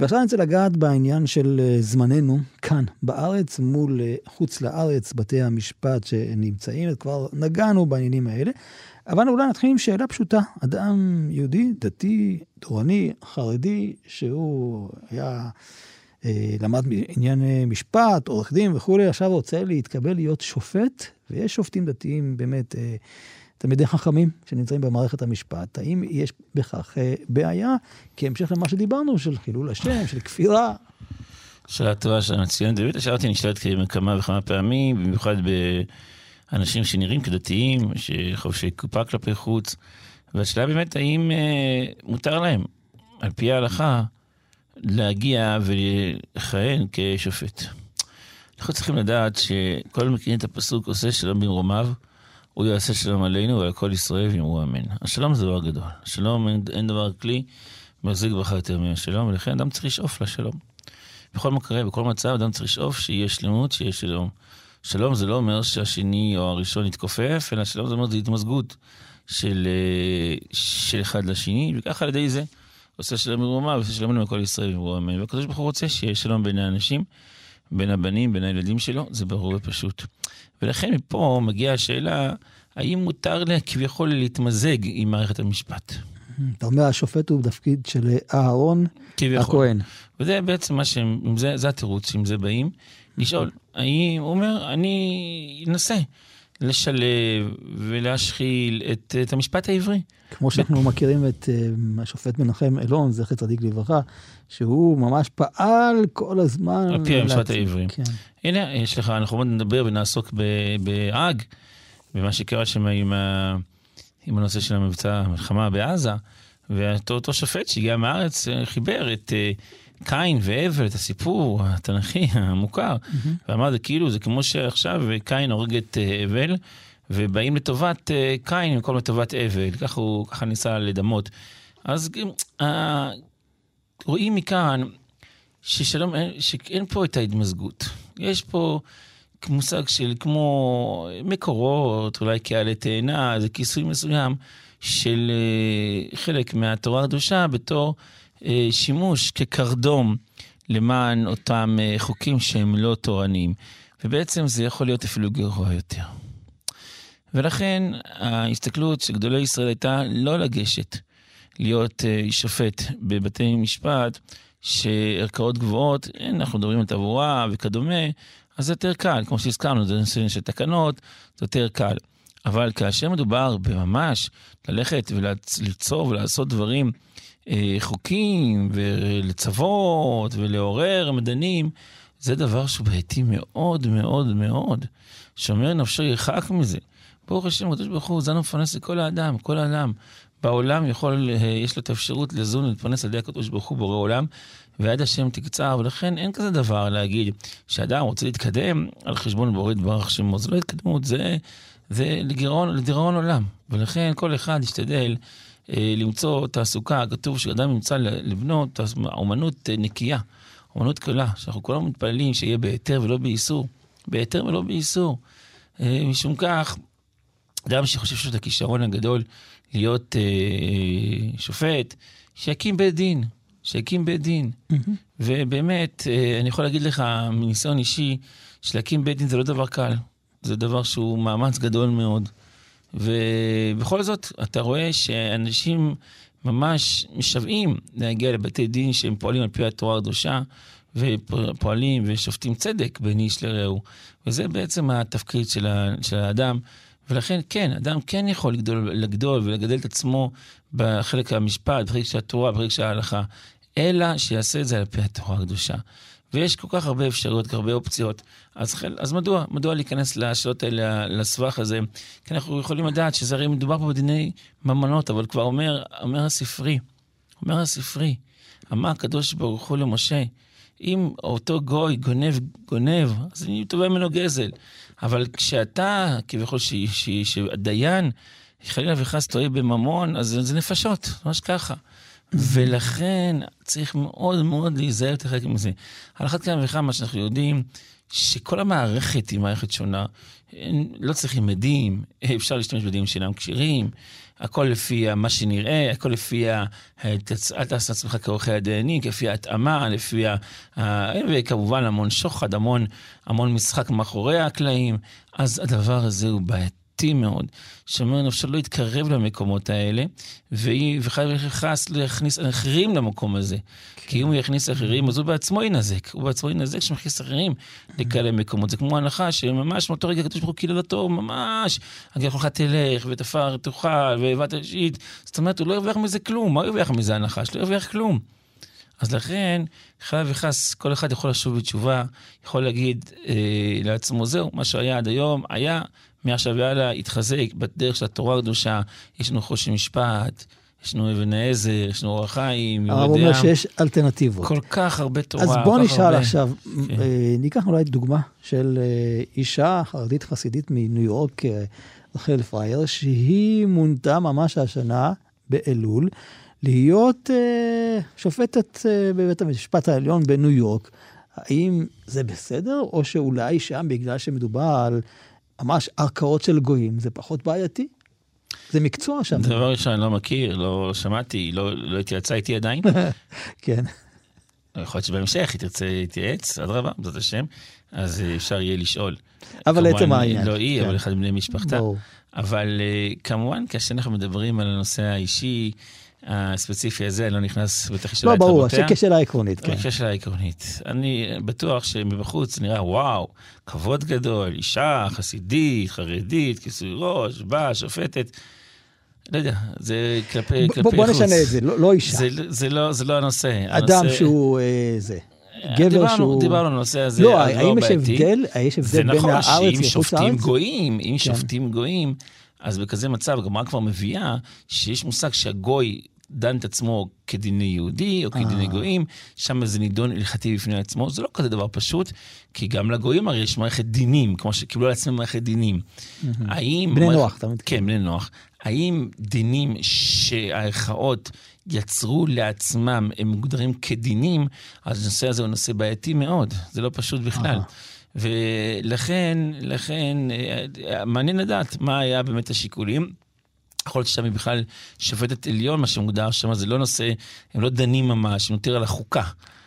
ועכשיו אני רוצה לגעת בעניין של אה, זמננו כאן בארץ מול אה, חוץ לארץ, בתי המשפט שנמצאים, כבר נגענו בעניינים האלה. אבל אולי נתחיל עם שאלה פשוטה. אדם יהודי, דתי, תורני, חרדי, שהוא היה, אה, למד עניין משפט, עורך דין וכולי, עכשיו רוצה להתקבל להיות שופט, ויש שופטים דתיים באמת אה, תלמידי חכמים שנמצאים במערכת המשפט, האם יש בכך אה, בעיה כהמשך למה שדיברנו, של חילול השם, של כפירה? שאלה טובה, שאלה מצוינת. באמת השאלה אותי נשאלת כמה וכמה פעמים, במיוחד באנשים שנראים כדתיים, שחובשי קופה כלפי חוץ, והשאלה באמת האם אה, מותר להם, על פי ההלכה, להגיע ולכהן כשופט. אנחנו צריכים לדעת שכל מכירים את הפסוק עושה שלום במרומיו, הוא יעשה שלום עלינו ועל כל ישראל ויאמרו אמן. השלום זה דבר גדול. השלום אין, אין דבר כלי מחזיק ברכה יותר מהשלום, ולכן אדם צריך לשאוף לשלום. בכל מקרה, בכל מצב, אדם צריך לשאוף שיהיה שלמות, שיהיה שלום. שלום זה לא אומר שהשני או הראשון יתכופף, אלא שלום זה אומר זה התמזגות של, אה, של אחד לשני, וככה על ידי זה עושה שלום מרומה ועושה שלום עלינו כל ישראל ויאמרו אמן. והקדוש ברוך הוא רוצה שיהיה שלום בין האנשים, בין הבנים, בין הילדים שלו, זה ברור ופשוט. ולכן מפה מגיעה השאלה, האם מותר לה כביכול להתמזג עם מערכת המשפט? אתה אומר, השופט הוא בתפקיד של אהרון הכהן. וזה בעצם מה שהם, זה, זה התירוץ, עם זה באים, לשאול, האם, הוא אומר, אני אנסה לשלב ולהשחיל את, את המשפט העברי. כמו שאנחנו מכירים את uh, השופט מנחם אלון, זכר צדיק לברכה, שהוא ממש פעל כל הזמן. על פי המשפט העברי. כן. הנה, יש לך, אנחנו עוד נדבר ונעסוק בהאג, במה שקרה שם עם, ה, עם הנושא של המבצע, המלחמה בעזה, ואותו שופט שהגיע מהארץ אה, חיבר את uh, קין והבל, את הסיפור התנ"כי המוכר, mm-hmm. ואמר, זה כאילו, זה כמו שעכשיו קין הורג את הבל, ובאים לטובת uh, קין במקום לטובת אבל, ככה הוא, ככה ניסה לדמות. אז uh, רואים מכאן ששלום, שאין פה את ההתמזגות. יש פה מושג של כמו מקורות, אולי כעלי תאנה, זה כיסוי מסוים של uh, חלק מהתורה הקדושה בתור שימוש כקרדום למען אותם uh, חוקים שהם לא תורניים. ובעצם זה יכול להיות אפילו גרוע יותר. ולכן ההסתכלות של גדולי ישראל הייתה לא לגשת להיות uh, שופט בבתי משפט, שערכאות גבוהות, אנחנו מדברים על תעבורה וכדומה, אז זה יותר קל, כמו שהזכרנו, זה נושא של תקנות, זה יותר קל. אבל כאשר מדובר בממש ללכת וליצור ולעשות דברים, אה, חוקים ולצוות ולעורר מדענים, זה דבר שהוא בעייתי מאוד מאוד מאוד. שומר נפשו ירחק מזה. ברוך השם, הקדוש ברוך הוא, זן ומפרנס לכל האדם, כל האדם. בעולם יכול, אה, יש לו את האפשרות לזון ולהתפרנס על ידי הקדוש ברוך הוא בורא עולם, ויד השם תקצר, ולכן אין כזה דבר להגיד שאדם רוצה להתקדם על חשבון בורא יתברך שמו. זה לא התקדמות, זה, זה לגירעון, לדיראון עולם. ולכן כל אחד ישתדל אה, למצוא תעסוקה, כתוב שאדם ימצא לבנות אומנות אה, נקייה, אומנות קלה, שאנחנו כולנו מתפללים שיהיה בהיתר ולא באיסור. בהיתר ולא באיסור. אה, משום כך, אדם שחושב שיש לו את הכישרון הגדול להיות אה, אה, שופט, שיקים בית דין, שיקים בית דין. Mm-hmm. ובאמת, אה, אני יכול להגיד לך מניסיון אישי, שלהקים בית דין זה לא דבר קל, זה דבר שהוא מאמץ גדול מאוד. ובכל זאת, אתה רואה שאנשים ממש משוועים להגיע לבתי דין שהם פועלים על פי התורה הקדושה, ופועלים ושופטים צדק בין איש לרעהו. וזה בעצם התפקיד של, האדם. ולכן כן, אדם כן יכול לגדול, לגדול ולגדל את עצמו בחלק המשפט, בחלק של התורה, בחלק של ההלכה, אלא שיעשה את זה על פי התורה הקדושה. ויש כל כך הרבה אפשרויות, כל כך הרבה אופציות. אז, אז מדוע? מדוע להיכנס לשאלות האלה, לסבך הזה? כי אנחנו יכולים לדעת שזה הרי מדובר פה בדיני ממונות, אבל כבר אומר, אומר הספרי, אומר הספרי, אמר הקדוש ברוך הוא למשה, אם אותו גוי גונב, גונב, אז אני תובע ממנו גזל. אבל כשאתה, כביכול, שדיין, חלילה וחס טועה בממון, אז זה נפשות, ממש ככה. ולכן צריך מאוד מאוד להיזהר את החלק מזה. על אחת כמה וכמה שאנחנו יודעים שכל המערכת היא מערכת שונה. לא צריכים עדים, אפשר להשתמש בדים שאינם כשירים, הכל לפי מה שנראה, הכל לפי ה... אל תעשה עצמך כעורכי הדיינים, לפי ההתאמה, לפי ה... וכמובן המון שוחד, המון, המון משחק מאחורי הקלעים. אז הדבר הזה הוא בעייתי. בעייתי מאוד, שאומר נפשו לא יתקרב למקומות האלה, וחייב לא יכניס אחרים למקום הזה. כן. כי אם הוא יכניס אחרים, אז הוא בעצמו ינזק. הוא בעצמו ינזק שמכניס אחרים לכאלה מקומות. זה כמו הנחה שממש מאותו רגע כתוב ברוך הוא קיללתו, ממש, הגר לך תלך, ותפר תאכל, ואיבת אישית. זאת אומרת, הוא לא ירוויח מזה כלום. מה ירוויח מזה הנחש? לא ירוויח כלום. אז לכן, חייב וחס, כל אחד יכול לשוב בתשובה, יכול להגיד אה, לעצמו, זהו, מה שהיה עד היום, היה, מעכשיו והלאה יתחזק בדרך של התורה הקדושה, יש לנו חושן משפט, יש לנו אבן העזר, יש לנו אור החיים, הרב אומר שיש אלטרנטיבות. כל כך הרבה תורה. אז בוא נשאל הרבה... עכשיו, כן. אה, ניקח אולי דוגמה של אה, אישה חרדית חסידית מניו יורק, אה, רחל פרייר, שהיא מונתה ממש השנה, באלול, להיות שופטת בבית המשפט העליון בניו יורק. האם זה בסדר, או שאולי שם, בגלל שמדובר על ממש ערכאות של גויים, זה פחות בעייתי? זה מקצוע שם. דבר ראשון, אני לא מכיר, לא שמעתי, לא, לא התייעצה איתי עדיין. כן. יכול להיות שבהמשך היא תרצה להתייעץ, אדרבה, בעזרת השם, אז אפשר יהיה לשאול. אבל עצם העניין. לא היא, כן. אבל אחד מבני משפחתה. ברור. אבל אה, כמובן, כאשר אנחנו מדברים על הנושא האישי, הספציפי הזה, לא נכנס בטח רבותיה. לא, ברור, כשאלה עקרונית, כן. כשאלה עקרונית. אני בטוח שמבחוץ נראה, וואו, כבוד גדול, אישה חסידית, חרדית, כיסוי ראש, באה, שופטת. לא יודע, זה כלפי, כלפי חוץ. בוא נשנה את זה, לא, לא אישה. זה, זה, לא, זה לא הנושא. אדם הנושא... שהוא אה, זה. גבר דיברנו, שהוא... דיברנו על הנושא הזה, לא, האם יש הבדל, יש הבדל בין נכון הארץ לחוץ לארץ? זה נכון שאם שופטים גויים, אם כן. שופטים גויים, אז בכזה מצב, הגמרא כבר מביאה שיש מושג שהגוי דן את עצמו כדיני יהודי או כדיני אה. גויים, שם זה נידון הלכתי בפני עצמו. זה לא כזה דבר פשוט, כי גם לגויים הרי יש מערכת דינים, כמו שקיבלו על עצמם מערכת דינים. האם... בני נוח, אתה מתכוון. כן, בני נוח. האם דינים שהערכאות יצרו לעצמם, הם מוגדרים כדינים, אז הנושא הזה הוא נושא בעייתי מאוד, זה לא פשוט בכלל. ולכן, לכן, אה, מעניין לדעת מה היה באמת השיקולים. יכול להיות היא בכלל שופטת עליון, מה שמוגדר שם, זה לא נושא, הם לא דנים ממש, הם יותר על החוקה.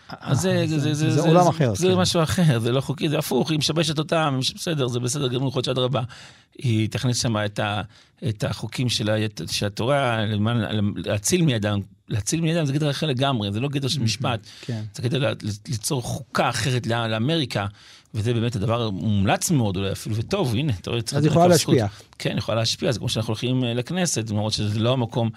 אז זה, זה, זה, זה, זה עולם אחר, זה כן. משהו אחר, זה לא חוקי, זה הפוך, היא משבשת אותם, בסדר, זה בסדר גמור, יכול להיות שאדרבה. היא תכניס שם את, ה, את החוקים של, ה, של התורה, למען- להציל מידם, להציל מידם זה גדר אחר לגמרי, זה לא גדר של משפט, כן. זה ל- ליצור חוקה אחרת לא- לאמריקה, וזה באמת הדבר מומלץ מאוד אולי אפילו, וטוב, הנה, אתה רואה, צריך אז יכולה. להשפיע. כן, יכולה להשפיע, זה כמו שאנחנו הולכים אה, לכנסת, למרות שזה לא המקום,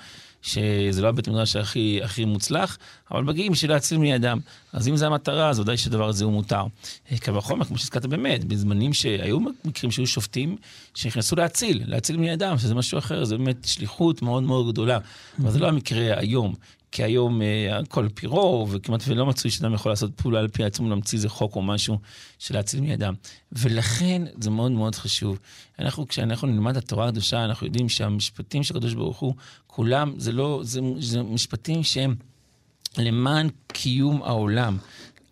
שזה לא הבית מדרש הכי, הכי מוצלח, אבל מגיעים בשביל להציל בני אדם. אז אם זו המטרה, אז ודאי שהדבר הזה הוא מותר. אה, קל וחומר, כמו שהזכרת באמת, בזמנים שהיו מקרים שהיו שופטים שנכנסו להציל, להציל בני אדם, שזה משהו אחר, זה באמת שליחות מאוד מאוד גדולה. אבל זה לא המקרה היום. כי היום אה, הכל על פי רוב, וכמעט ולא מצוי שאדם יכול לעשות פעולה על פי עצמו, להמציא איזה חוק או משהו של להציל מידם. ולכן זה מאוד מאוד חשוב. אנחנו, כשאנחנו נלמד התורה הקדושה, אנחנו יודעים שהמשפטים של הקדוש ברוך הוא, כולם, זה לא, זה, זה משפטים שהם למען קיום העולם.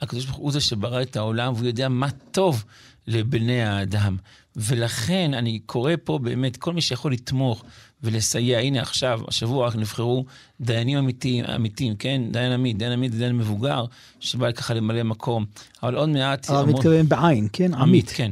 הקדוש ברוך הוא זה שברא את העולם, והוא יודע מה טוב לבני האדם. ולכן אני קורא פה באמת, כל מי שיכול לתמוך ולסייע, הנה עכשיו, השבוע רק נבחרו דיינים אמיתיים, אמיתיים, כן? דיין עמית, דיין עמית זה דיין מבוגר, שבא ככה למלא מקום. אבל עוד מעט... הרב המון- מתכוון בעין, כן? עמית. כן.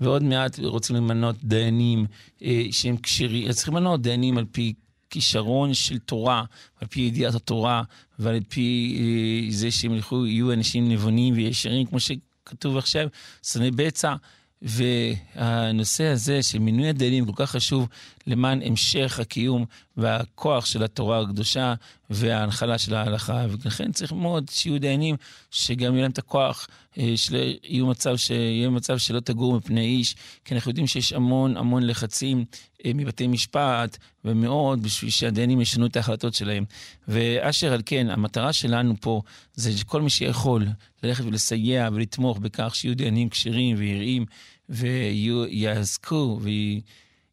ועוד מעט רוצים למנות דיינים אה, שהם כשירים, צריכים למנות דיינים על פי כישרון של תורה, על פי ידיעת התורה, ועל פי אה, זה שהם ילכו, יהיו אנשים נבונים וישרים, כמו שכתוב עכשיו, שונאי בצע. והנושא הזה של מינוי הדיינים כל כך חשוב למען המשך הקיום והכוח של התורה הקדושה וההנחלה של ההלכה. ולכן צריך מאוד שיהיו דיינים שגם יהיה להם את הכוח, אה, שיהיה מצב, שיהיה מצב שלא תגור מפני איש, כי אנחנו יודעים שיש המון המון לחצים אה, מבתי משפט ומאוד בשביל שהדיינים ישנו את ההחלטות שלהם. ואשר על כן, המטרה שלנו פה זה שכל מי שיכול ללכת ולסייע ולתמוך בכך שיהיו דיינים כשרים ויראים ויעסקו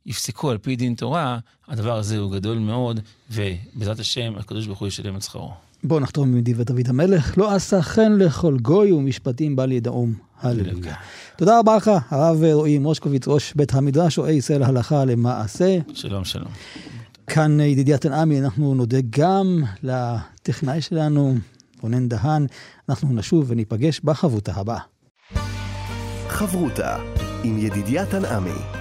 ויפסקו על פי דין תורה, הדבר הזה הוא גדול מאוד, ובעזרת השם הקדוש ברוך הוא ישלם את שכרו. בואו נחתום עם דברי דוד המלך, לא עשה חן לכל גוי ומשפטים בל ידעום. הללויה. תודה רבה לך, הרב רועי מושקוביץ, ראש בית המדרש, רואה ישראל הלכה למעשה. שלום, שלום. כאן ידידיה תנעמי, אנחנו נודה גם לטכנאי שלנו, רונן דהן. אנחנו נשוב וניפגש בחברותה הבאה. חברותה עם ידידיה תנעמי.